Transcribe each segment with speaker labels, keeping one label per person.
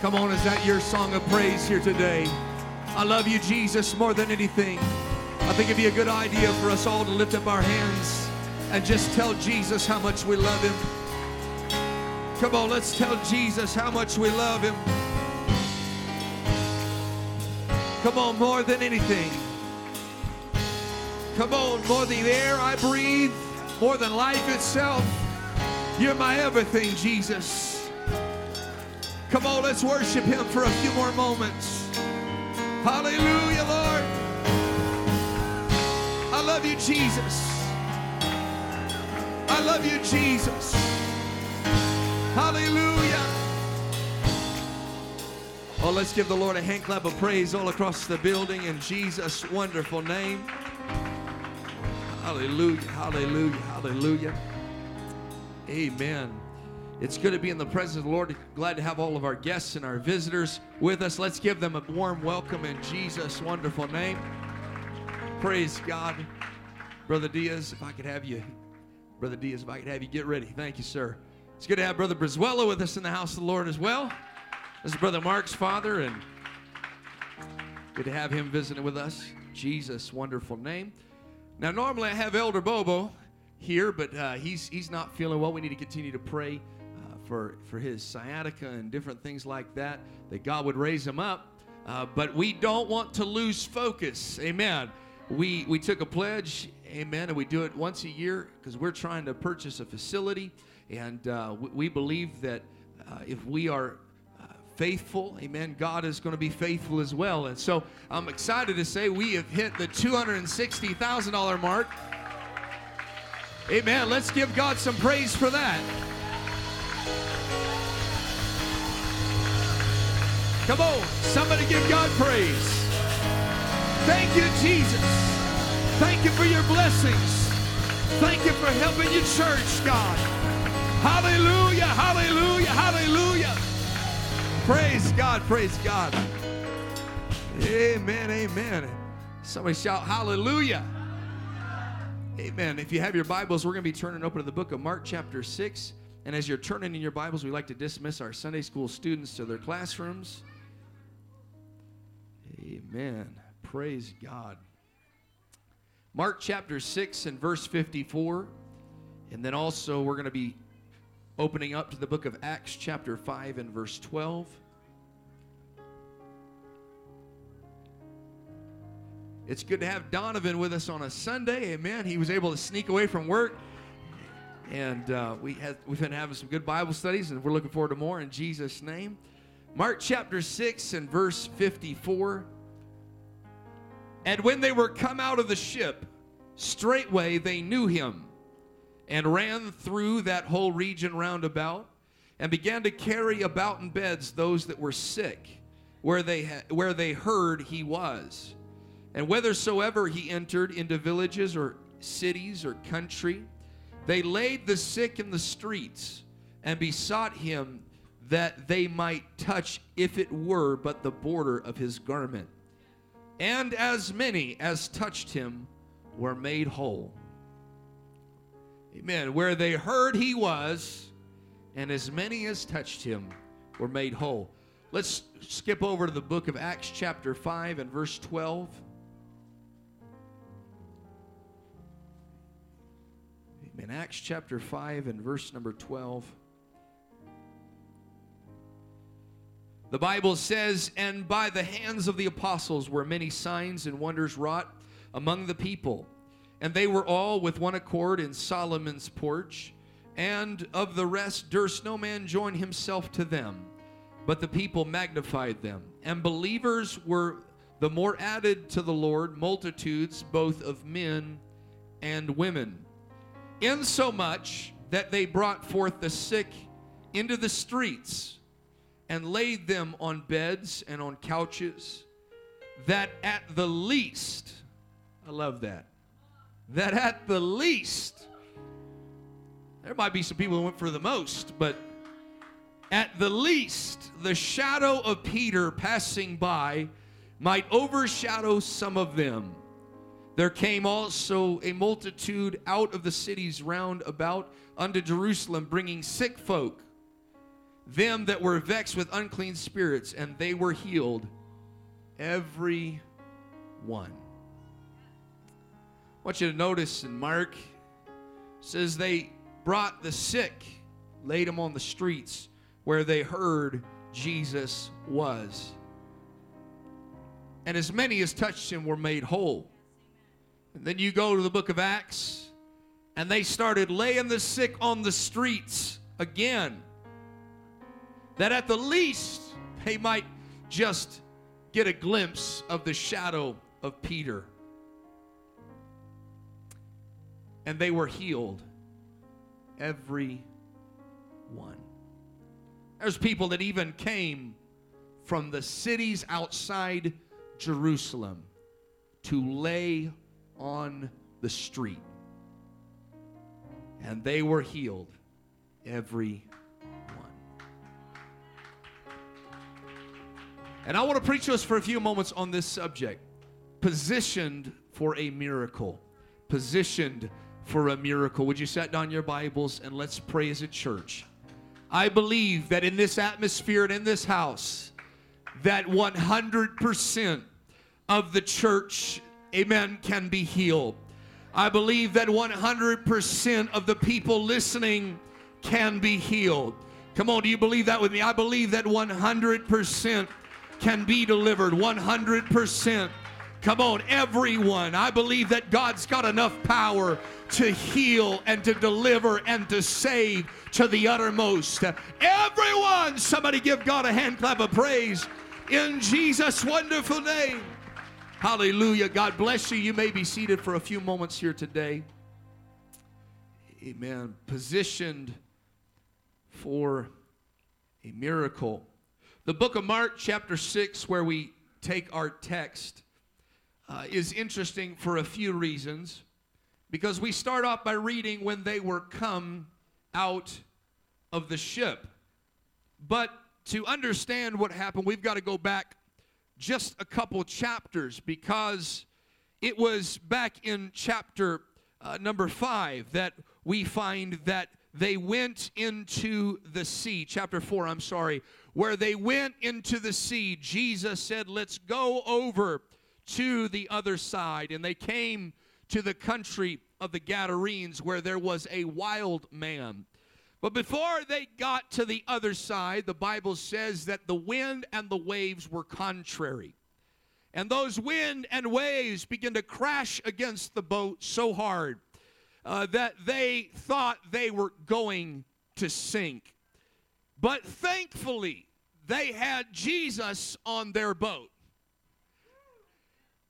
Speaker 1: Come on, is that your song of praise here today? I love you, Jesus, more than anything. I think it'd be a good idea for us all to lift up our hands and just tell Jesus how much we love him. Come on, let's tell Jesus how much we love him. Come on, more than anything. Come on, more than the air I breathe, more than life itself. You're my everything, Jesus. Come on, let's worship him for a few more moments. Hallelujah, Lord. I love you, Jesus. I love you, Jesus. Hallelujah. Oh, let's give the Lord a hand clap of praise all across the building in Jesus' wonderful name. Hallelujah, hallelujah, hallelujah. Amen. It's good to be in the presence of the Lord. Glad to have all of our guests and our visitors with us. Let's give them a warm welcome in Jesus' wonderful name. Praise God. Brother Diaz, if I could have you, Brother Diaz, if I could have you get ready. Thank you, sir. It's good to have Brother Brizuela with us in the house of the Lord as well. This is Brother Mark's father, and good to have him visiting with us. Jesus' wonderful name. Now, normally I have Elder Bobo here, but uh, he's he's not feeling well. We need to continue to pray for for his sciatica and different things like that. That God would raise him up. Uh, but we don't want to lose focus. Amen. We we took a pledge. Amen. And we do it once a year because we're trying to purchase a facility, and uh, we, we believe that uh, if we are uh, faithful. Amen. God is going to be faithful as well. And so I'm excited to say we have hit the $260,000 mark. Amen. Let's give God some praise for that. Come on, somebody give God praise. Thank you, Jesus. Thank you for your blessings. Thank you for helping your church, God. Hallelujah, hallelujah, hallelujah. Praise God, praise God. Amen, amen. Somebody shout hallelujah. Amen. If you have your Bibles, we're going to be turning open to the book of Mark, chapter 6. And as you're turning in your Bibles, we like to dismiss our Sunday school students to their classrooms. Amen. Praise God. Mark chapter 6 and verse 54. And then also, we're going to be opening up to the book of Acts, chapter 5 and verse 12. It's good to have Donovan with us on a Sunday. Amen. He was able to sneak away from work. And uh, we had, we've been having some good Bible studies, and we're looking forward to more in Jesus' name. Mark chapter 6 and verse 54. And when they were come out of the ship, straightway they knew him, and ran through that whole region round about, and began to carry about in beds those that were sick, where they, ha- where they heard he was. And whithersoever he entered into villages or cities or country, they laid the sick in the streets and besought him that they might touch, if it were but the border of his garment. And as many as touched him were made whole. Amen. Where they heard he was, and as many as touched him were made whole. Let's skip over to the book of Acts, chapter 5, and verse 12. In Acts chapter 5 and verse number 12. The Bible says, And by the hands of the apostles were many signs and wonders wrought among the people. And they were all with one accord in Solomon's porch. And of the rest durst no man join himself to them, but the people magnified them. And believers were the more added to the Lord, multitudes both of men and women insomuch that they brought forth the sick into the streets and laid them on beds and on couches, that at the least, I love that, that at the least, there might be some people who went for the most, but at the least, the shadow of Peter passing by might overshadow some of them. There came also a multitude out of the cities round about unto Jerusalem, bringing sick folk, them that were vexed with unclean spirits, and they were healed, every one. I want you to notice in Mark says they brought the sick, laid them on the streets where they heard Jesus was. And as many as touched him were made whole. And then you go to the book of Acts, and they started laying the sick on the streets again. That at the least they might just get a glimpse of the shadow of Peter. And they were healed, every one. There's people that even came from the cities outside Jerusalem to lay on the street. And they were healed, every And I want to preach to us for a few moments on this subject positioned for a miracle. Positioned for a miracle. Would you set down your Bibles and let's pray as a church? I believe that in this atmosphere and in this house, that 100% of the church, amen, can be healed. I believe that 100% of the people listening can be healed. Come on, do you believe that with me? I believe that 100% can be delivered. 100%. Come on, everyone. I believe that God's got enough power to heal and to deliver and to save to the uttermost. Everyone, somebody give God a hand clap of praise in Jesus' wonderful name. Hallelujah. God bless you. You may be seated for a few moments here today. Amen. Positioned for a miracle. The book of Mark, chapter 6, where we take our text, uh, is interesting for a few reasons. Because we start off by reading when they were come out of the ship. But to understand what happened, we've got to go back just a couple chapters because it was back in chapter uh, number five that we find that they went into the sea. Chapter four, I'm sorry, where they went into the sea. Jesus said, Let's go over to the other side. And they came to the country of the Gadarenes where there was a wild man. But before they got to the other side, the Bible says that the wind and the waves were contrary. And those wind and waves began to crash against the boat so hard uh, that they thought they were going to sink. But thankfully, they had Jesus on their boat.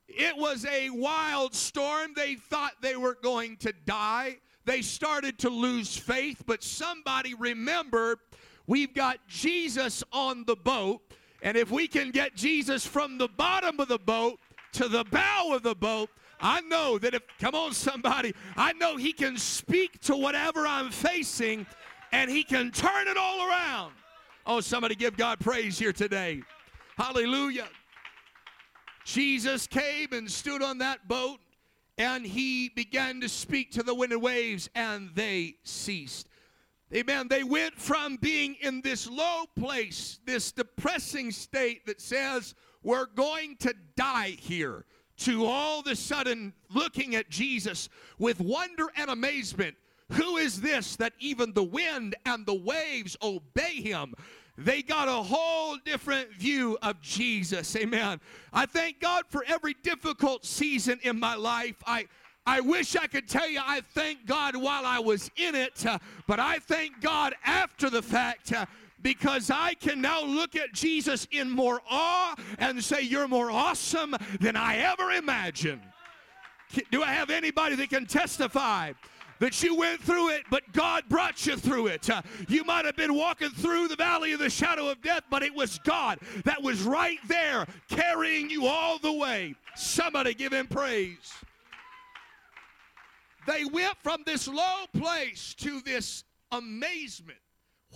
Speaker 1: It was a wild storm. They thought they were going to die. They started to lose faith, but somebody remembered we've got Jesus on the boat. And if we can get Jesus from the bottom of the boat to the bow of the boat, I know that if, come on, somebody, I know He can speak to whatever I'm facing and He can turn it all around. Oh, somebody give God praise here today. Hallelujah. Jesus came and stood on that boat and he began to speak to the wind and waves and they ceased. Amen. They went from being in this low place, this depressing state that says, we're going to die here, to all of a sudden looking at Jesus with wonder and amazement. Who is this that even the wind and the waves obey him? they got a whole different view of Jesus. Amen. I thank God for every difficult season in my life. I I wish I could tell you I thank God while I was in it, uh, but I thank God after the fact. Uh, because I can now look at Jesus in more awe and say, You're more awesome than I ever imagined. Do I have anybody that can testify? That you went through it, but God brought you through it. Uh, you might have been walking through the valley of the shadow of death, but it was God that was right there carrying you all the way. Somebody give him praise. They went from this low place to this amazement.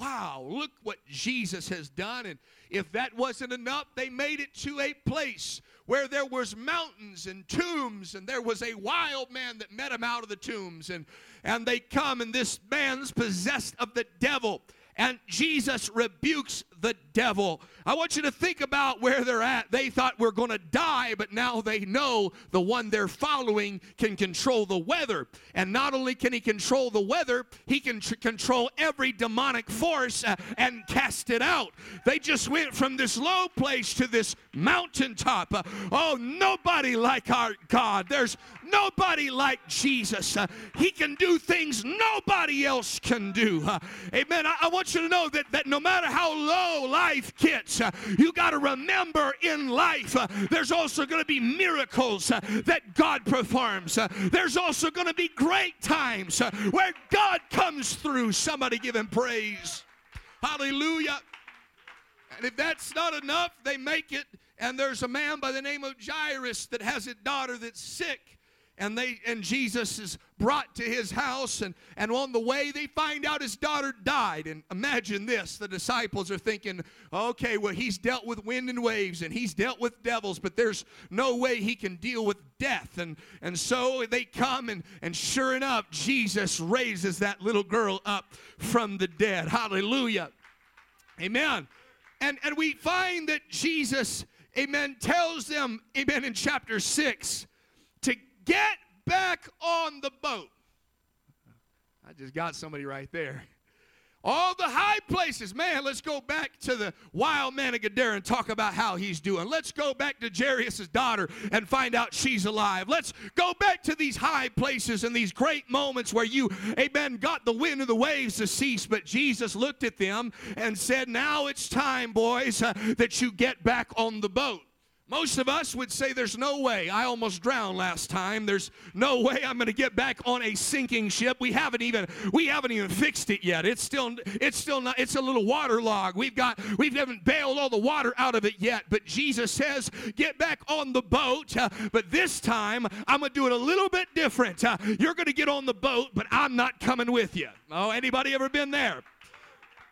Speaker 1: Wow, look what Jesus has done. And if that wasn't enough, they made it to a place where there was mountains and tombs and there was a wild man that met him out of the tombs and and they come and this man's possessed of the devil. And Jesus rebukes the devil. I want you to think about where they're at. They thought we're going to die, but now they know the one they're following can control the weather. And not only can he control the weather, he can tr- control every demonic force uh, and cast it out. They just went from this low place to this mountaintop. Uh, oh, nobody like our God. There's nobody like Jesus. Uh, he can do things nobody else can do. Uh, amen. I, I want you to know that, that no matter how low life gets, uh, you got to remember in life uh, there's also going to be miracles uh, that God performs. There's also going to be great times where God comes through. Somebody give him praise. Hallelujah. And if that's not enough, they make it. And there's a man by the name of Jairus that has a daughter that's sick and they and Jesus is brought to his house and and on the way they find out his daughter died. And imagine this the disciples are thinking okay well he's dealt with wind and waves and he's dealt with devils but there's no way he can deal with death. And and so they come and and sure enough Jesus raises that little girl up from the dead. Hallelujah. Amen. And and we find that Jesus amen tells them amen in chapter 6 Get back on the boat. I just got somebody right there. All the high places. Man, let's go back to the wild man of Gadara and talk about how he's doing. Let's go back to Jairus' daughter and find out she's alive. Let's go back to these high places and these great moments where you, amen, got the wind of the waves to cease. But Jesus looked at them and said, Now it's time, boys, uh, that you get back on the boat. Most of us would say there's no way. I almost drowned last time. There's no way I'm going to get back on a sinking ship. We haven't even we haven't even fixed it yet. It's still it's still not it's a little waterlogged. We've got we haven't bailed all the water out of it yet. But Jesus says, "Get back on the boat." Uh, but this time I'm going to do it a little bit different. Uh, you're going to get on the boat, but I'm not coming with you. Oh, anybody ever been there?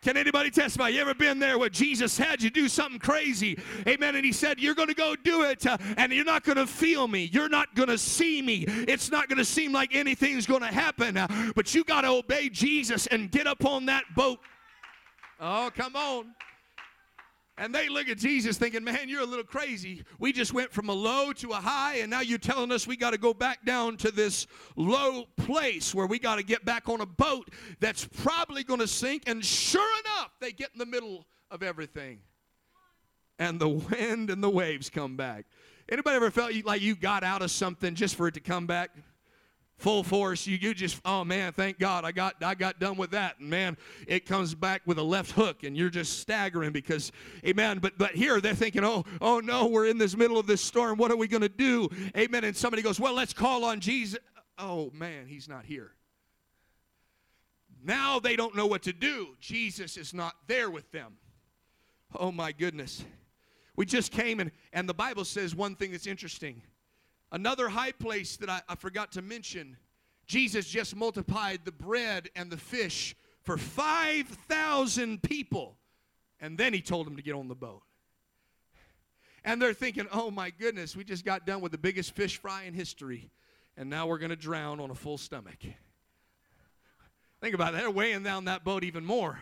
Speaker 1: Can anybody testify? You ever been there where Jesus had you do something crazy? Amen. And he said, You're going to go do it, uh, and you're not going to feel me. You're not going to see me. It's not going to seem like anything's going to happen. Uh, but you got to obey Jesus and get up on that boat. Oh, come on. And they look at Jesus thinking, man, you're a little crazy. We just went from a low to a high, and now you're telling us we got to go back down to this low place where we got to get back on a boat that's probably going to sink. And sure enough, they get in the middle of everything. And the wind and the waves come back. Anybody ever felt like you got out of something just for it to come back? Full force. You, you just oh man thank god i got i got done with that. And man it comes back with a left hook and you're just staggering because amen. But but here they're thinking oh oh no we're in this middle of this storm. What are we going to do? Amen. And somebody goes well let's call on jesus. Oh man he's not here. Now they don't know what to do. Jesus is not there with them. Oh my goodness. We just came and and the bible says one thing that's interesting Another high place that I, I forgot to mention Jesus just multiplied the bread and the fish for 5,000 people. And then he told them to get on the boat. And they're thinking, oh my goodness, we just got done with the biggest fish fry in history. And now we're going to drown on a full stomach. Think about that. They're weighing down that boat even more.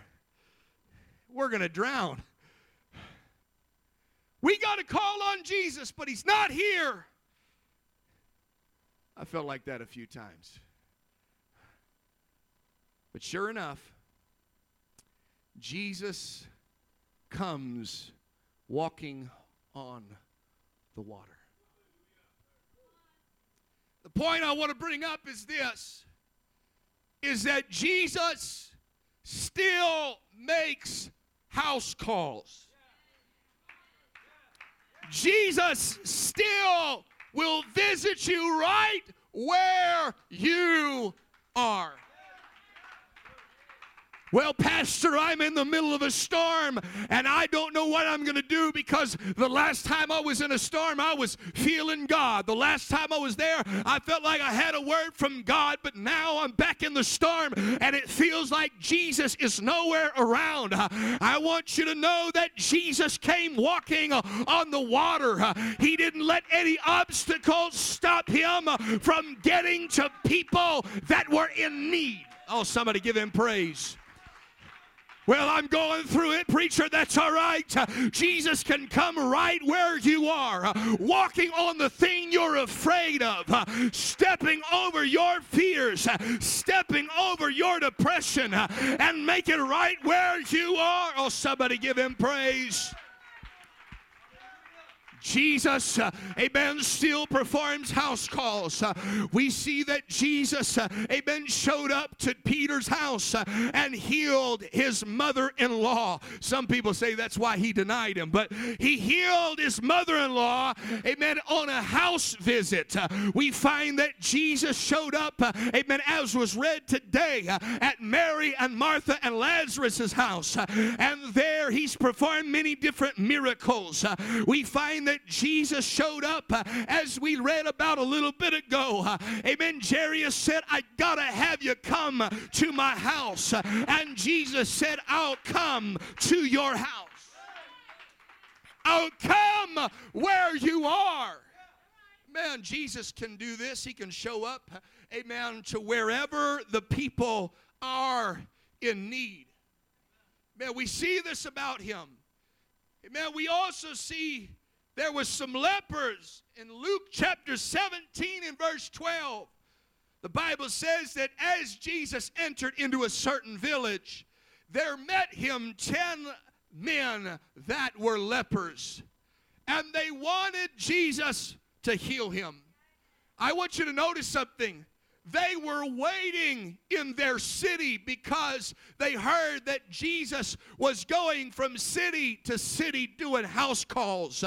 Speaker 1: We're going to drown. We got to call on Jesus, but he's not here. I felt like that a few times. But sure enough, Jesus comes walking on the water. The point I want to bring up is this is that Jesus still makes house calls. Jesus still will visit you right where you are. Well, Pastor, I'm in the middle of a storm and I don't know what I'm going to do because the last time I was in a storm, I was feeling God. The last time I was there, I felt like I had a word from God, but now I'm back in the storm and it feels like Jesus is nowhere around. I want you to know that Jesus came walking on the water. He didn't let any obstacles stop him from getting to people that were in need. Oh, somebody give him praise. Well, I'm going through it, preacher. That's all right. Jesus can come right where you are, walking on the thing you're afraid of, stepping over your fears, stepping over your depression, and make it right where you are. Oh, somebody give him praise. Jesus, uh, amen, still performs house calls. Uh, we see that Jesus, uh, amen, showed up to Peter's house and healed his mother in law. Some people say that's why he denied him, but he healed his mother in law, amen, on a house visit. We find that Jesus showed up, amen, as was read today at Mary and Martha and Lazarus's house. and there he's performed many different miracles. we find that that Jesus showed up uh, as we read about a little bit ago. Uh, amen. Jairus said, I gotta have you come to my house. Uh, and Jesus said, I'll come to your house. I'll come where you are. Man, Jesus can do this. He can show up, amen, to wherever the people are in need. Man, we see this about him. Man, we also see there was some lepers in Luke chapter 17 and verse 12. The Bible says that as Jesus entered into a certain village, there met him 10 men that were lepers, and they wanted Jesus to heal him. I want you to notice something. They were waiting in their city because they heard that Jesus was going from city to city doing house calls.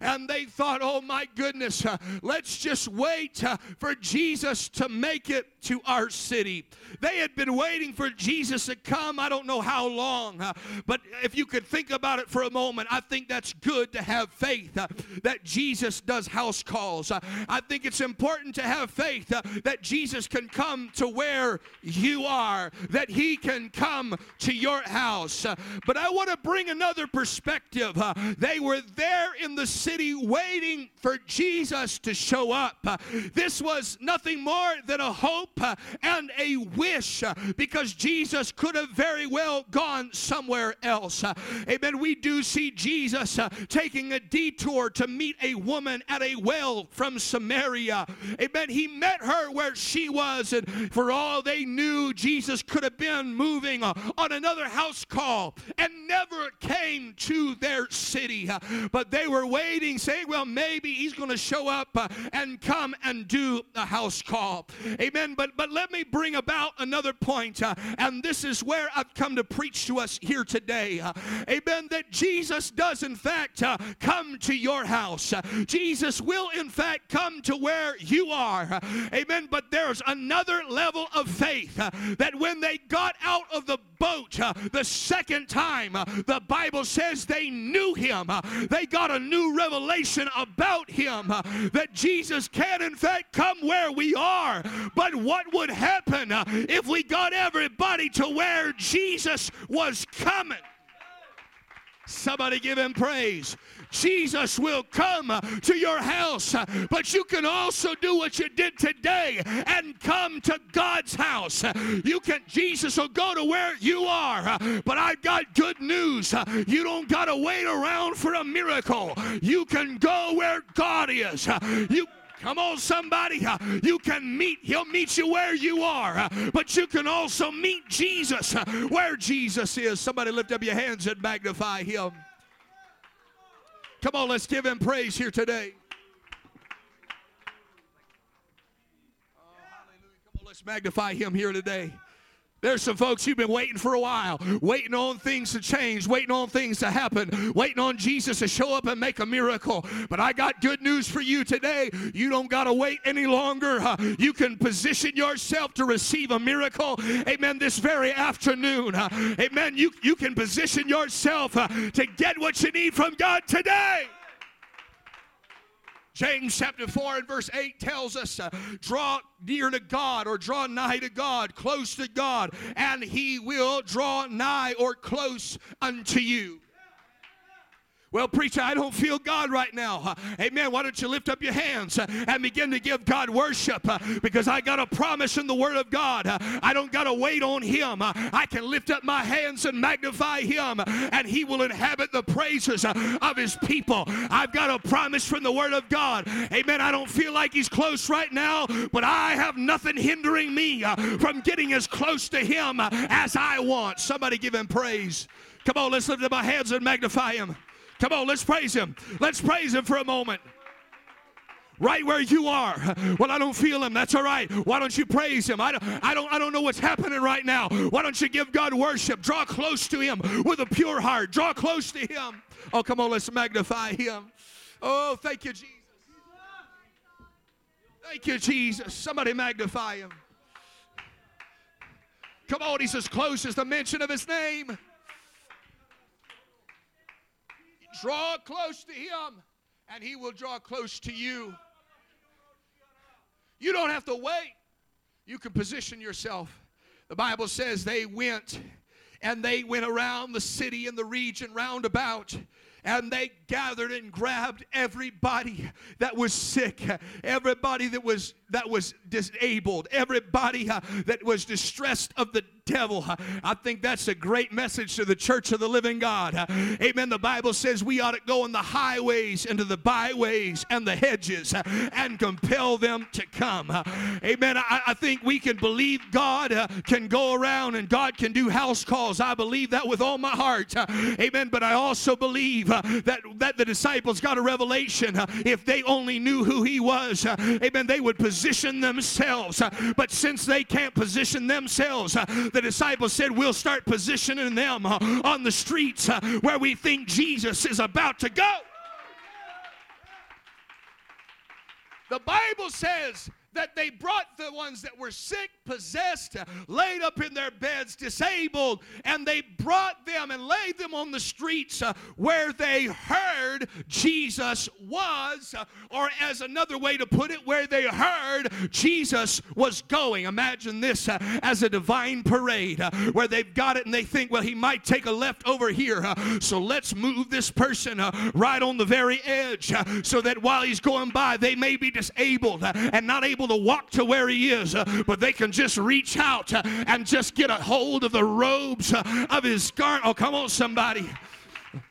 Speaker 1: And they thought, oh my goodness, let's just wait for Jesus to make it to our city. They had been waiting for Jesus to come, I don't know how long, but if you could think about it for a moment, I think that's good to have faith that Jesus does house calls. I think it's important to have faith that Jesus Jesus can come to where you are, that He can come to your house. Uh, but I want to bring another perspective. Uh, they were there in the city waiting for Jesus to show up. Uh, this was nothing more than a hope and a wish because Jesus could have very well gone somewhere else. Amen. We do see Jesus taking a detour to meet a woman at a well from Samaria. Amen. He met her where she was. And for all they knew, Jesus could have been moving uh, on another house call and never came to their city. Uh, but they were waiting, saying, well, maybe he's going to show up uh, and come and do a house call. Amen. But, but let me bring about another point, and this is where I've come to preach to us here today. Amen. That Jesus does, in fact, come to your house. Jesus will, in fact, come to where you are. Amen. But there's another level of faith uh, that when they got out of the boat uh, the second time, uh, the Bible says they knew him. They got a new revelation about him that Jesus can, in fact, come where we are. But what would happen if we got everybody to where Jesus was coming? Somebody give him praise. Jesus will come to your house, but you can also do what you did today and come to God's house. You can, Jesus will go to where you are, but I've got good news. You don't got to wait around for a miracle. You can go where God is. You Come on, somebody. You can meet, He'll meet you where you are, but you can also meet Jesus where Jesus is. Somebody lift up your hands and magnify Him. Come on, let's give him praise here today. Oh. Come on, let's magnify him here today. There's some folks you've been waiting for a while, waiting on things to change, waiting on things to happen, waiting on Jesus to show up and make a miracle. But I got good news for you today. You don't got to wait any longer. Uh, you can position yourself to receive a miracle. Amen. This very afternoon. Uh, amen. You, you can position yourself uh, to get what you need from God today. James chapter 4 and verse 8 tells us, uh, draw near to God or draw nigh to God, close to God, and he will draw nigh or close unto you. Well, preacher, I don't feel God right now. Uh, amen. Why don't you lift up your hands uh, and begin to give God worship? Uh, because I got a promise in the Word of God. I don't got to wait on Him. I can lift up my hands and magnify Him, and He will inhabit the praises of His people. I've got a promise from the Word of God. Amen. I don't feel like He's close right now, but I have nothing hindering me from getting as close to Him as I want. Somebody give Him praise. Come on, let's lift up our hands and magnify Him. Come on, let's praise Him. Let's praise Him for a moment. Right where you are. Well, I don't feel him. That's all right. Why don't you praise him? I don't, I don't, I don't know what's happening right now. Why don't you give God worship? Draw close to him with a pure heart. Draw close to him. Oh, come on, let's magnify him. Oh, thank you, Jesus. Thank you, Jesus. Somebody magnify him. Come on, he's as close as the mention of his name. Draw close to him, and he will draw close to you. You don't have to wait. You can position yourself. The Bible says they went and they went around the city and the region round about and they gathered and grabbed everybody that was sick everybody that was that was disabled everybody uh, that was distressed of the devil. I think that's a great message to the church of the living God. Amen. The Bible says we ought to go in the highways, into the byways, and the hedges and compel them to come. Amen. I, I think we can believe God uh, can go around and God can do house calls. I believe that with all my heart. Amen. But I also believe uh, that, that the disciples got a revelation. Uh, if they only knew who He was, amen, they would position themselves. But since they can't position themselves, the disciples said, We'll start positioning them on the streets where we think Jesus is about to go. The Bible says that they brought the ones that were sick, possessed, laid up in their beds, disabled, and they brought them and laid them on the streets uh, where they heard Jesus was, uh, or as another way to put it, where they heard Jesus was going. Imagine this uh, as a divine parade where they've got it and they think, well, he might take a left over here, so let's move this person right on the very edge so that while he's going by, they may be disabled and not able to walk to where he is, but they can just reach out uh, and just get a hold of the robes uh, of his garment. Oh, come on, somebody.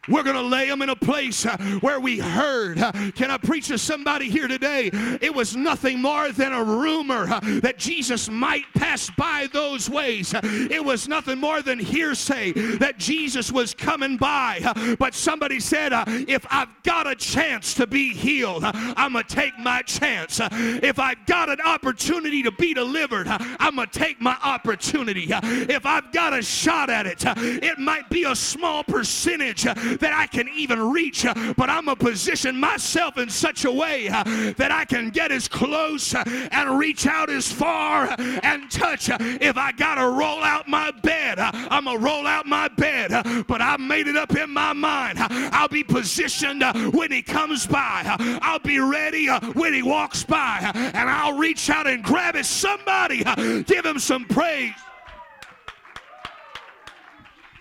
Speaker 1: We're going to lay them in a place uh, where we heard. Uh, can I preach to somebody here today? It was nothing more than a rumor uh, that Jesus might pass by those ways. Uh, it was nothing more than hearsay that Jesus was coming by. Uh, but somebody said, uh, if I've got a chance to be healed, I'm going to take my chance. If I've got an opportunity to be delivered, I'm going to take my opportunity. If I've got a shot at it, it might be a small percentage that I can even reach, uh, but I'm going to position myself in such a way uh, that I can get as close uh, and reach out as far uh, and touch. Uh, if I got to roll out my bed, uh, I'm going to roll out my bed, but I made it up in my mind. I'll be positioned when he comes by, I'll be ready when he walks by, and I'll reach out and grab it. Somebody give him some praise.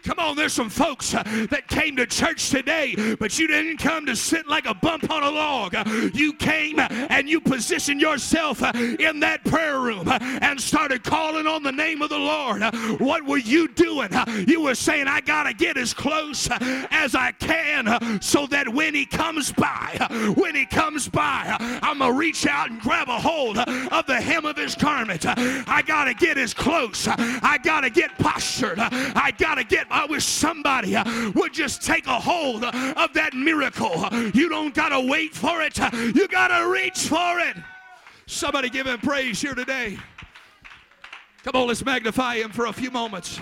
Speaker 1: Come on, there's some folks uh, that came to church today, but you didn't come to sit like a bump on a log. Uh, you came uh, and you positioned yourself uh, in that prayer room uh, and started calling on the name of the Lord. Uh, what were you doing? You were saying, I got to get as close as I can so that when he comes by, when he comes by, I'm going to reach out and grab a hold of the hem of his garment. I got to get as close. I got to get postured. I got to get I wish somebody uh, would just take a hold of that miracle. You don't got to wait for it, you got to reach for it. Somebody give him praise here today. Come on, let's magnify him for a few moments.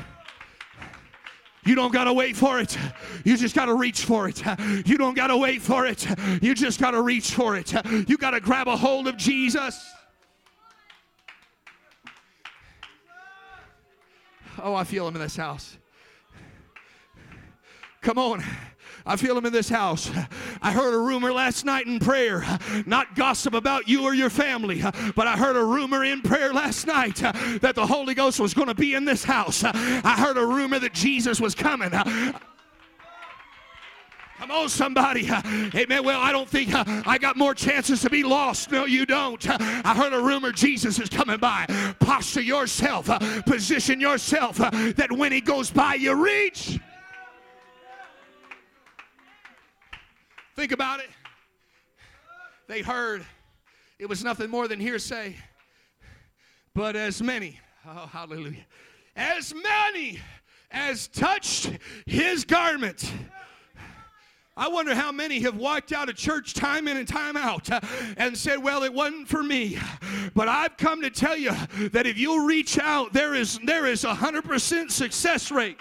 Speaker 1: You don't got to wait for it. You just got to reach for it. You don't got to wait for it. You just got to reach for it. You got to grab a hold of Jesus. Oh, I feel him in this house. Come on. I feel him in this house. I heard a rumor last night in prayer, not gossip about you or your family, but I heard a rumor in prayer last night that the Holy Ghost was going to be in this house. I heard a rumor that Jesus was coming. Come on, somebody. Amen. Well, I don't think I got more chances to be lost. No, you don't. I heard a rumor Jesus is coming by. Posture yourself, position yourself that when he goes by, you reach. Think about it. They heard it was nothing more than hearsay. But as many, oh, hallelujah, as many as touched his garment. I wonder how many have walked out of church time in and time out uh, and said, Well, it wasn't for me. But I've come to tell you that if you reach out, there is there is a hundred percent success rate.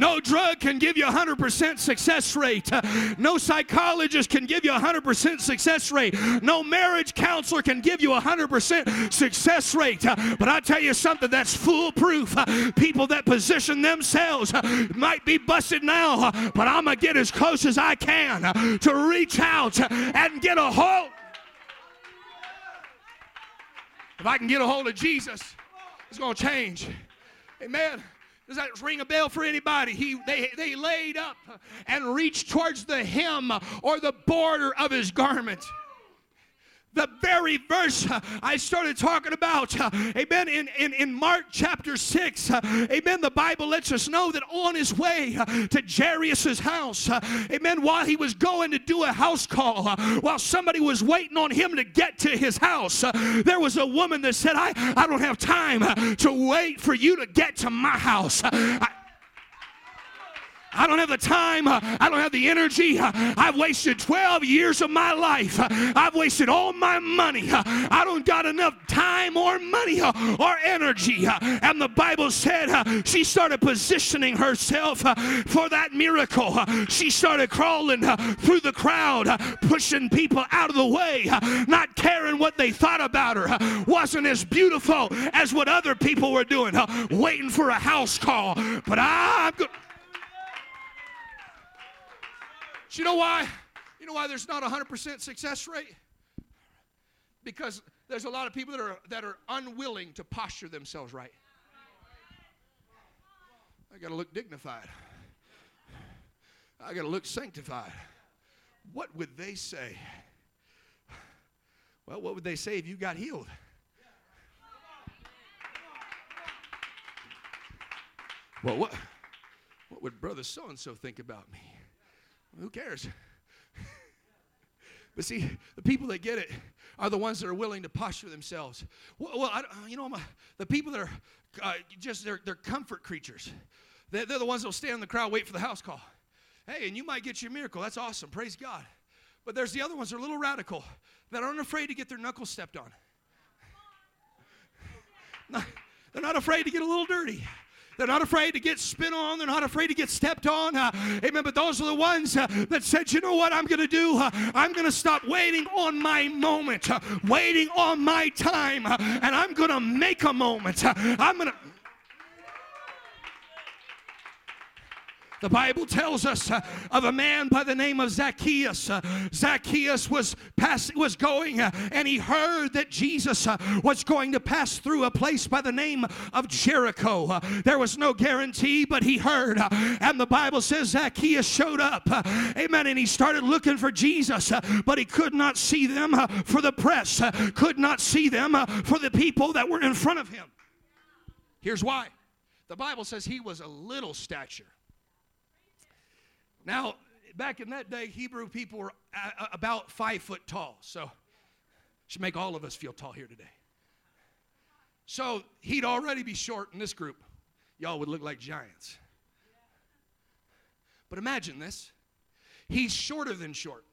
Speaker 1: No drug can give you a 100% success rate. No psychologist can give you a 100% success rate. No marriage counselor can give you a 100% success rate. But I tell you something that's foolproof. People that position themselves might be busted now, but I'm going to get as close as I can to reach out and get a hold. If I can get a hold of Jesus, it's going to change. Amen. Does that ring a bell for anybody? He, they, they laid up and reached towards the hem or the border of his garment the very verse uh, I started talking about, uh, amen, in, in, in Mark chapter 6, uh, amen, the Bible lets us know that on his way to Jairus' house, amen, while he was going to do a house call, while somebody was waiting on him to get to his house, there was a woman that said, I, I don't have time to wait for you to get to my house. I, I don't have the time. I don't have the energy. I've wasted 12 years of my life. I've wasted all my money. I don't got enough time or money or energy. And the Bible said she started positioning herself for that miracle. She started crawling through the crowd, pushing people out of the way, not caring what they thought about her. Wasn't as beautiful as what other people were doing, waiting for a house call. But I'm good. You know why? You know why there's not a 100% success rate? Because there's a lot of people that are, that are unwilling to posture themselves right. I got to look dignified. I got to look sanctified. What would they say? Well, what would they say if you got healed? Well, what, what would brother so and so think about me? Who cares? but see, the people that get it are the ones that are willing to posture themselves. Well, well you know, the people that are uh, just they're, they're comfort creatures. They're, they're the ones that will stand in the crowd, wait for the house call. Hey, and you might get your miracle. That's awesome. Praise God. But there's the other ones that are a little radical that aren't afraid to get their knuckles stepped on. they're not afraid to get a little dirty. They're not afraid to get spit on. They're not afraid to get stepped on. Uh, amen. But those are the ones uh, that said, you know what I'm going to do? Uh, I'm going to stop waiting on my moment, uh, waiting on my time, uh, and I'm going to make a moment. Uh, I'm going to. The Bible tells us uh, of a man by the name of Zacchaeus. Uh, Zacchaeus was pass- was going uh, and he heard that Jesus uh, was going to pass through a place by the name of Jericho. Uh, there was no guarantee, but he heard. Uh, and the Bible says Zacchaeus showed up. amen. And he started looking for Jesus, but he could not see them for the press, could not see them for the people that were in front of him. Here's why. The Bible says he was a little stature. Now, back in that day, Hebrew people were uh, uh, about five foot tall. So, should make all of us feel tall here today. So, he'd already be short in this group. Y'all would look like giants. But imagine this he's shorter than short,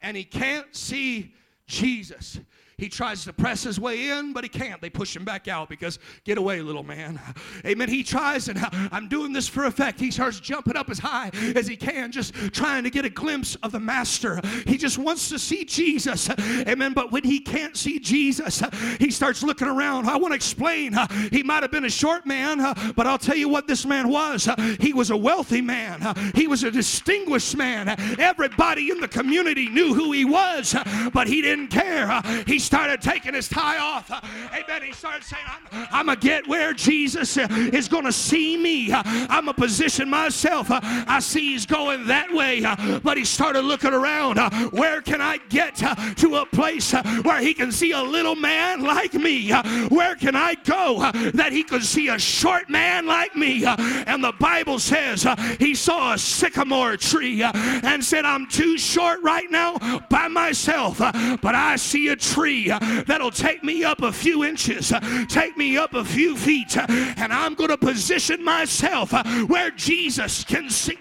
Speaker 1: and he can't see Jesus. He tries to press his way in, but he can't. They push him back out because, get away, little man. Amen. He tries, and I'm doing this for effect. He starts jumping up as high as he can, just trying to get a glimpse of the Master. He just wants to see Jesus. Amen. But when he can't see Jesus, he starts looking around. I want to explain. He might have been a short man, but I'll tell you what this man was. He was a wealthy man, he was a distinguished man. Everybody in the community knew who he was, but he didn't care. He started taking his tie off. Amen. He started saying, I'm, I'm going to get where Jesus is going to see me. I'm going to position myself. I see he's going that way. But he started looking around. Where can I get to a place where he can see a little man like me? Where can I go that he could see a short man like me? And the Bible says he saw a sycamore tree and said, I'm too short right now by myself, but I see a tree Uh, that'll take me up a few inches, uh, take me up a few feet, uh, and I'm going to position myself where Jesus can see.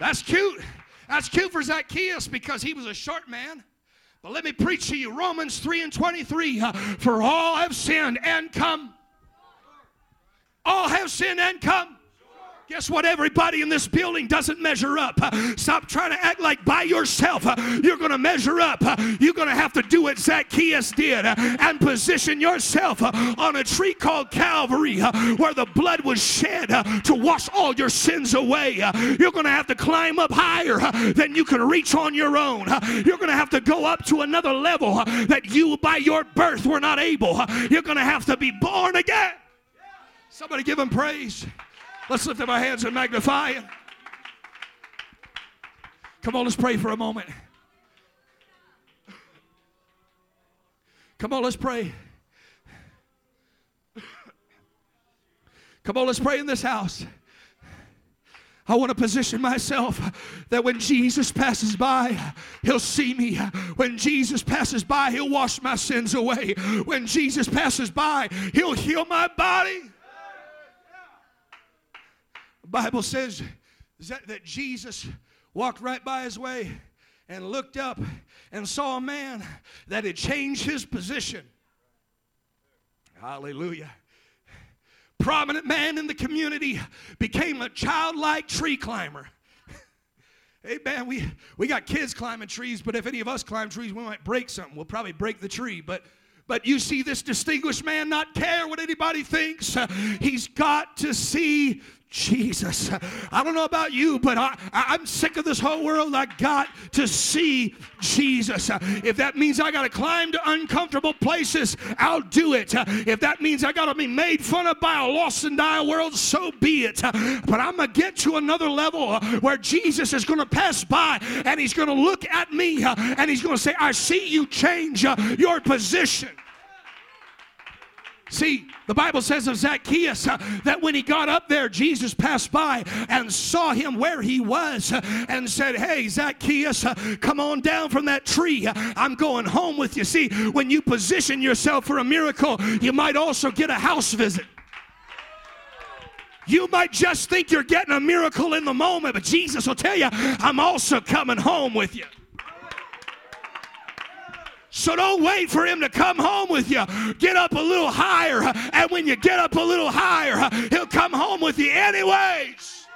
Speaker 1: That's cute. That's cute for Zacchaeus because he was a short man. But let me preach to you Romans 3 and 23. For all have sinned and come. All have sinned and come Guess what? Everybody in this building doesn't measure up. Stop trying to act like by yourself you're going to measure up. You're going to have to do what Zacchaeus did and position yourself on a tree called Calvary where the blood was shed to wash all your sins away. You're going to have to climb up higher than you can reach on your own. You're going to have to go up to another level that you, by your birth, were not able. You're going to have to be born again. Somebody give him praise. Let's lift up our hands and magnify Him. Come on, let's pray for a moment. Come on, let's pray. Come on, let's pray in this house. I want to position myself that when Jesus passes by, he'll see me. When Jesus passes by, he'll wash my sins away. When Jesus passes by, he'll heal my body. Bible says that, that Jesus walked right by his way and looked up and saw a man that had changed his position. Hallelujah. Prominent man in the community became a childlike tree climber. Hey man, we, we got kids climbing trees, but if any of us climb trees, we might break something. We'll probably break the tree. But but you see this distinguished man not care what anybody thinks. He's got to see Jesus. I don't know about you, but I, I'm sick of this whole world. I got to see Jesus. If that means I got to climb to uncomfortable places, I'll do it. If that means I got to be made fun of by a lost and dying world, so be it. But I'm going to get to another level where Jesus is going to pass by and he's going to look at me and he's going to say, I see you change your position. See, the Bible says of Zacchaeus uh, that when he got up there, Jesus passed by and saw him where he was uh, and said, Hey, Zacchaeus, uh, come on down from that tree. I'm going home with you. See, when you position yourself for a miracle, you might also get a house visit. You might just think you're getting a miracle in the moment, but Jesus will tell you, I'm also coming home with you. So don't wait for him to come home with you. Get up a little higher. And when you get up a little higher, he'll come home with you anyways.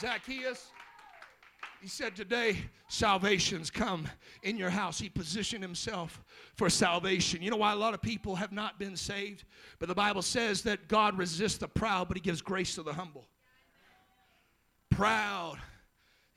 Speaker 1: Zacchaeus, he said, Today salvation's come in your house. He positioned himself for salvation. You know why a lot of people have not been saved? But the Bible says that God resists the proud, but he gives grace to the humble. Proud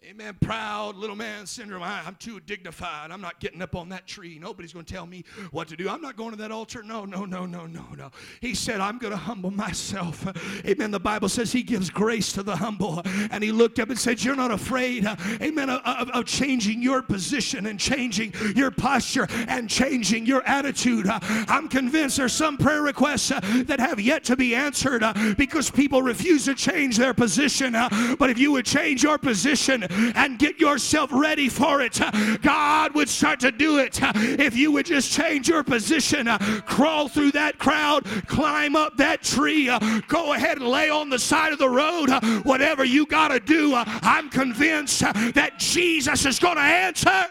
Speaker 1: Amen. Proud little man syndrome. I, am too dignified. I'm not getting up on that tree. Nobody's going to tell me what to do. I'm not going to that altar. No, no, no, no, no, no. He said, I'm going to humble myself. Amen. The Bible says he gives grace to the humble. And he looked up and said, You're not afraid, amen, of, of, of changing your position and changing your posture and changing your attitude. I'm convinced there's some prayer requests uh, that have yet to be answered uh, because people refuse to change their position. Uh, but if you would change your position, and get yourself ready for it. God would start to do it if you would just change your position, crawl through that crowd, climb up that tree, go ahead and lay on the side of the road, whatever you got to do. I'm convinced that Jesus is going to answer.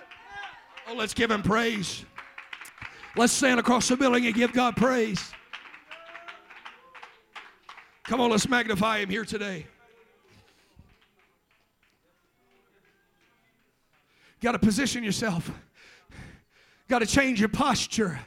Speaker 1: Oh, let's give him praise. Let's stand across the building and give God praise. Come on, let's magnify him here today. Got to position yourself. Got to change your posture.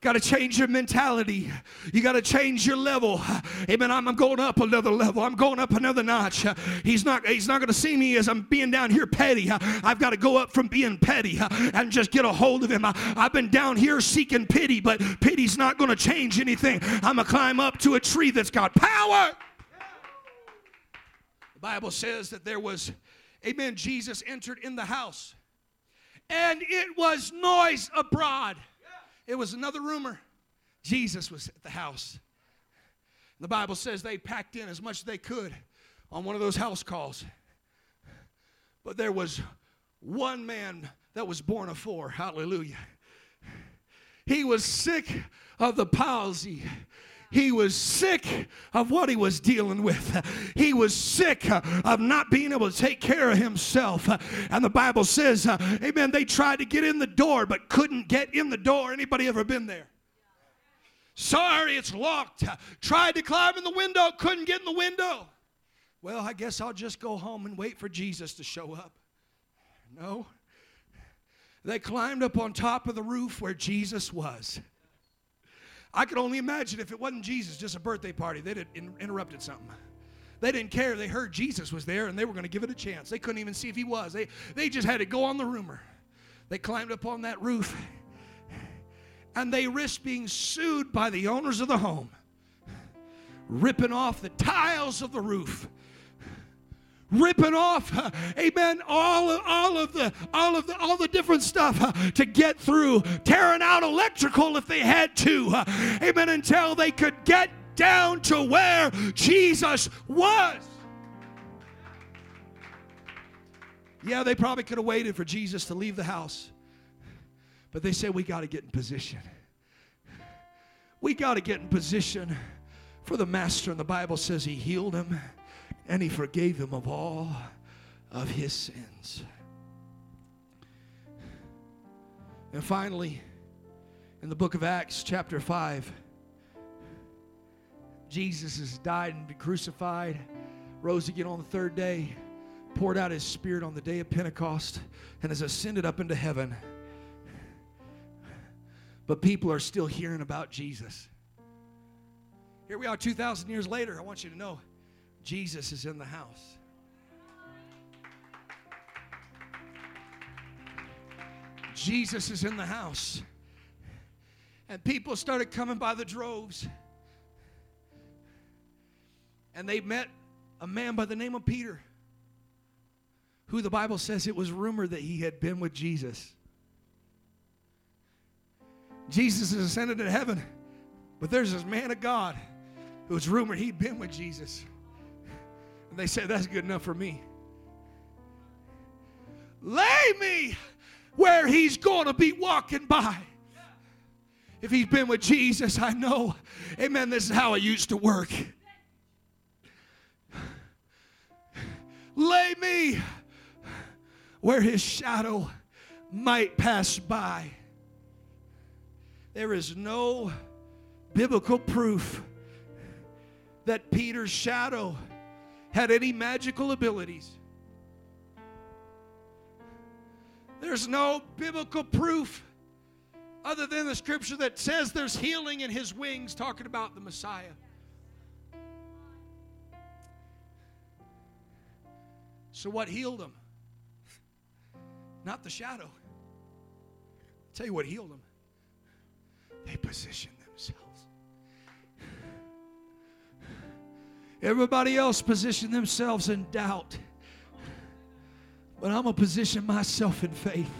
Speaker 1: Got to change your mentality. You got to change your level. Amen. I'm, going up another level. I'm going up another notch. He's not. He's not going to see me as I'm being down here petty. I've got to go up from being petty and just get a hold of Him. I, have been down here seeking pity, but pity's not going to change anything. I'm gonna climb up to a tree that's got power. The Bible says that there was, Amen. Jesus entered in the house, and it was noise abroad. It was another rumor. Jesus was at the house. The Bible says they packed in as much as they could on one of those house calls. But there was one man that was borne of four. Hallelujah. He was sick of the palsy. He was sick of what he was dealing with. He was sick of not being able to take care of himself. And the Bible says, uh, amen, they tried to get in the door but couldn't get in the door. Anybody ever been there? Sorry, it's locked. Tried to climb in the window, couldn't get in the window. Well, I guess I'll just go home and wait for Jesus to show up. No. They climbed up on top of the roof where Jesus was. I could only imagine if it wasn't Jesus, just a birthday party, they'd have interrupted something. They didn't care. They heard Jesus was there and they were going to give it a chance. They couldn't even see if he was. They, they just had to go on the rumor. They climbed up on that roof and they risked being sued by the owners of the home, ripping off the tiles of the roof ripping off, amen, all of, all of the all of the all the different stuff to get through, tearing out electrical if they had to, amen, until they could get down to where Jesus was. Yeah, they probably could have waited for Jesus to leave the house. But they said, We got to get in position. We got to get in position for the Master. And the Bible says He healed him and he forgave him of all of his sins. And finally, in the book of Acts, chapter 5, Jesus has died and been crucified, rose again on the third day, poured out his spirit on the day of Pentecost, and has ascended up into heaven. But people are still hearing about Jesus. Here we are 2,000 years later. I want you to know Jesus is in the house. Jesus is in the house. And people started coming by the droves. And they met a man by the name of Peter, who the Bible says it was rumored that he had been with Jesus. Jesus has ascended to heaven, but there's this man of God who was rumored he'd been with Jesus. They said, That's good enough for me. Lay me where he's going to be walking by. If he's been with Jesus, I know, amen, this is how it used to work. Lay me where his shadow might pass by. There is no biblical proof that Peter's shadow had any magical abilities. There's no biblical proof other than the scripture that says there's healing in his wings, talking about the Messiah. So, what healed him? Not the shadow. I'll tell you what healed him. They positioned Everybody else position themselves in doubt. But I'm going to position myself in faith.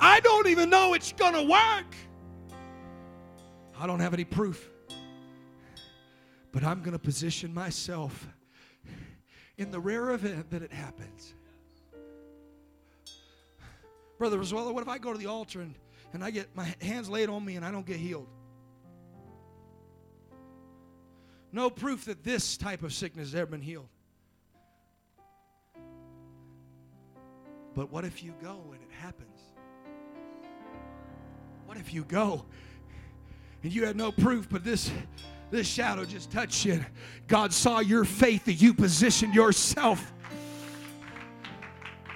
Speaker 1: I don't even know it's going to work. I don't have any proof. But I'm going to position myself in the rare event that it happens. Brother Rosuela, what if I go to the altar and, and I get my hands laid on me and I don't get healed? No proof that this type of sickness has ever been healed. But what if you go and it happens? What if you go and you had no proof, but this this shadow just touched you? God saw your faith that you positioned yourself.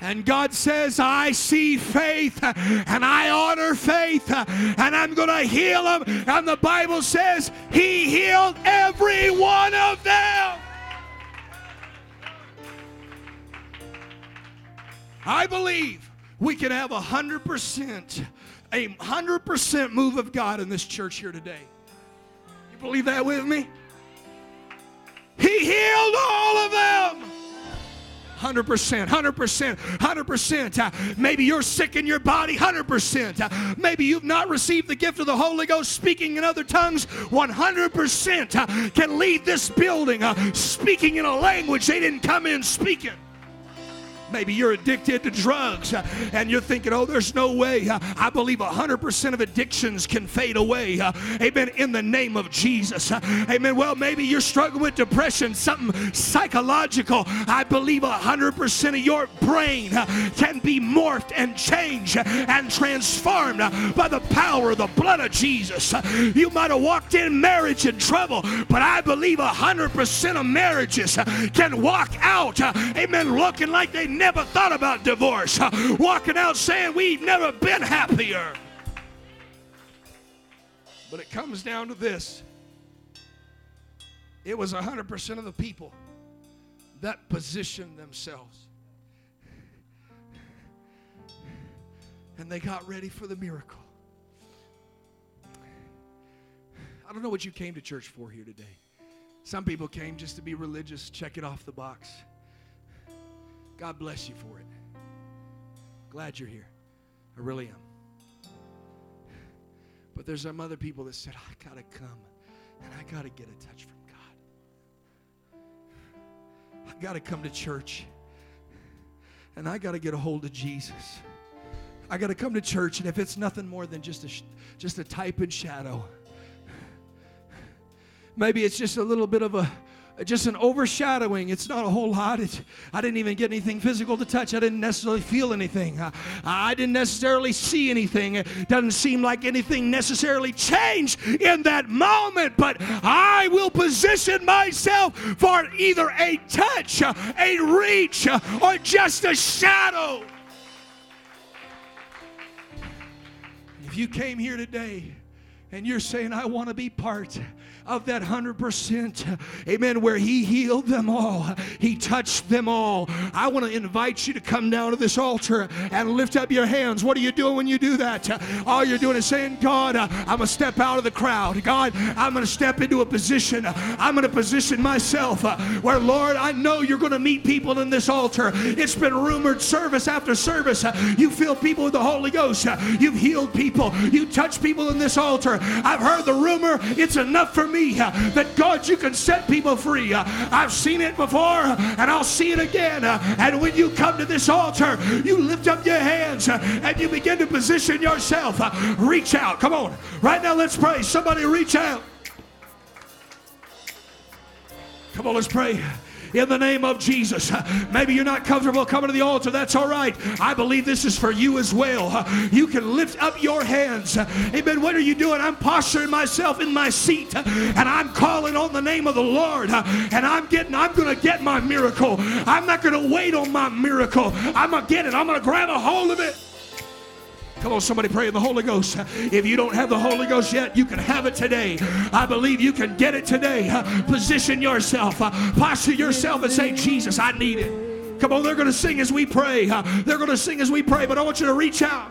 Speaker 1: And God says, I see faith and I honor faith and I'm going to heal them. And the Bible says He healed every one of them. I believe we can have a hundred percent, a hundred percent move of God in this church here today. You believe that with me? He healed all of them. 100%, 100%, 100%. Uh, maybe you're sick in your body, 100%. Uh, maybe you've not received the gift of the Holy Ghost speaking in other tongues, 100% uh, can leave this building uh, speaking in a language they didn't come in speaking. Maybe you're addicted to drugs uh, and you're thinking, oh, there's no way. Uh, I believe 100% of addictions can fade away. Uh, amen. In the name of Jesus. Uh, amen. Well, maybe you're struggling with depression, something psychological. I believe 100% of your brain uh, can be morphed and changed uh, and transformed by the power of the blood of Jesus. You might have walked in marriage in trouble, but I believe 100% of marriages can walk out, amen, looking like they never thought about divorce, walking out saying we've never been happier. But it comes down to this it was 100% of the people that positioned themselves. And they got ready for the miracle. I don't know what you came to church for here today. Some people came just to be religious, check it off the box. God bless you for it. Glad you're here. I really am. But there's some other people that said, I got to come and I got to get a touch from God. I got to come to church and I got to get a hold of Jesus. I got to come to church, and if it's nothing more than just a, just a type and shadow, maybe it's just a little bit of a, just an overshadowing. It's not a whole lot. I didn't even get anything physical to touch. I didn't necessarily feel anything. I, I didn't necessarily see anything. It doesn't seem like anything necessarily changed in that moment, but I will position myself for either a touch, a reach, or just a shadow. If you came here today and you're saying, I want to be part of that 100%, amen, where He healed them all, He touched them all. I want to invite you to come down to this altar and lift up your hands. What are you doing when you do that? All you're doing is saying, God, I'm going to step out of the crowd. God, I'm going to step into a position. I'm going to position myself where, Lord, I know you're going to meet people in this altar. It's been rumored service after service. You fill people with the Holy Ghost. You've healed people. You touch people in this altar. I've heard the rumor. It's enough for me me uh, that God, you can set people free. Uh, I've seen it before and I'll see it again. Uh, and when you come to this altar, you lift up your hands and you begin to position yourself. Reach out. Come on. Right now, let's pray. Somebody reach out. Come on, let's pray in the name of Jesus. Maybe you're not comfortable coming to the altar. That's all right. I believe this is for you as well. You can lift up your hands. Amen. What are you doing? I'm posturing myself in my seat and I'm calling on the name of the Lord. And I'm getting, I'm going to get my miracle. I'm not going to wait on my miracle. I'm going to get it. I'm going to grab a hold of it. Come on, somebody pray in the Holy Ghost. If you don't have the Holy Ghost yet, you can have it today. I believe you can get it today. Position yourself, posture yourself, and say, Jesus, I need it. Come on, they're going to sing as we pray. They're going to sing as we pray, but I want you to reach out.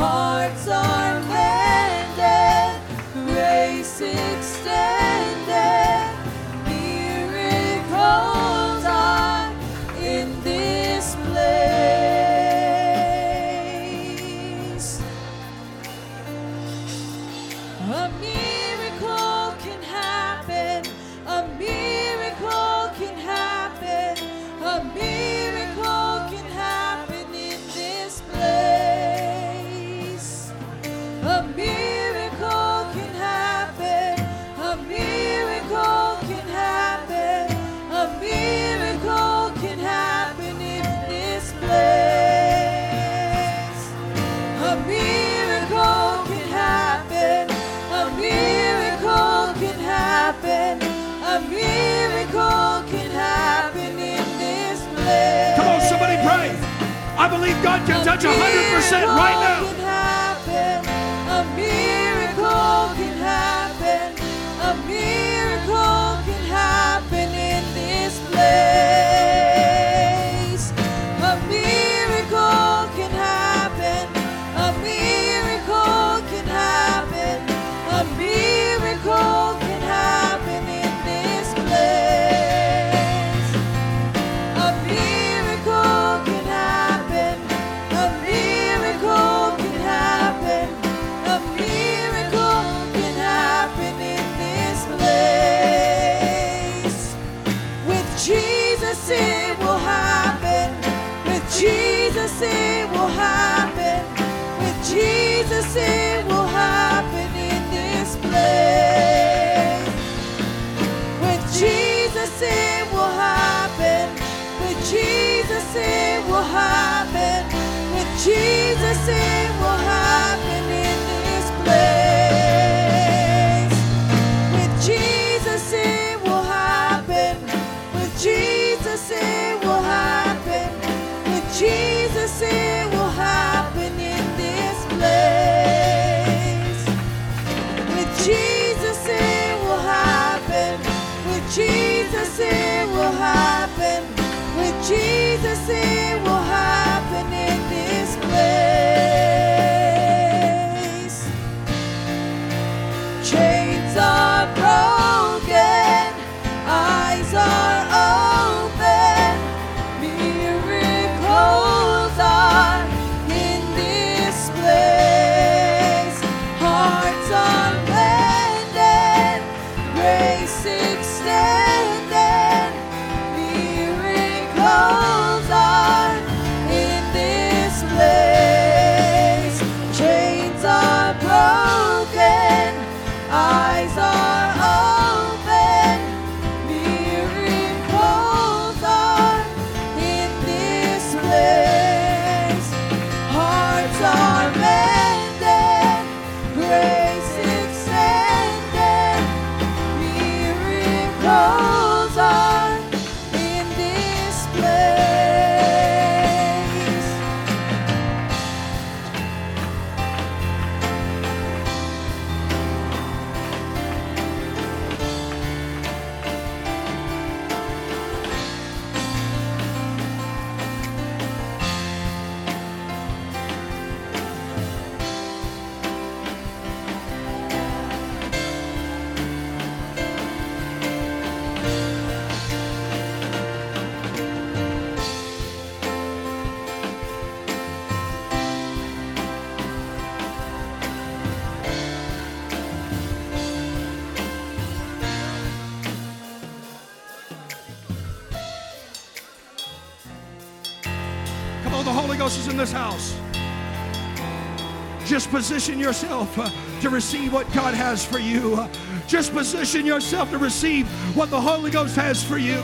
Speaker 2: hearts are
Speaker 3: believe God can touch 100% right now.
Speaker 2: it will happen. With Jesus, it will happen in this place. With Jesus, it will happen. With Jesus, it will happen. With Jesus, it Jesus, it will
Speaker 3: hide. this house. Just position yourself uh, to receive what God has for you. Uh, just position yourself to receive what the Holy Ghost has for you.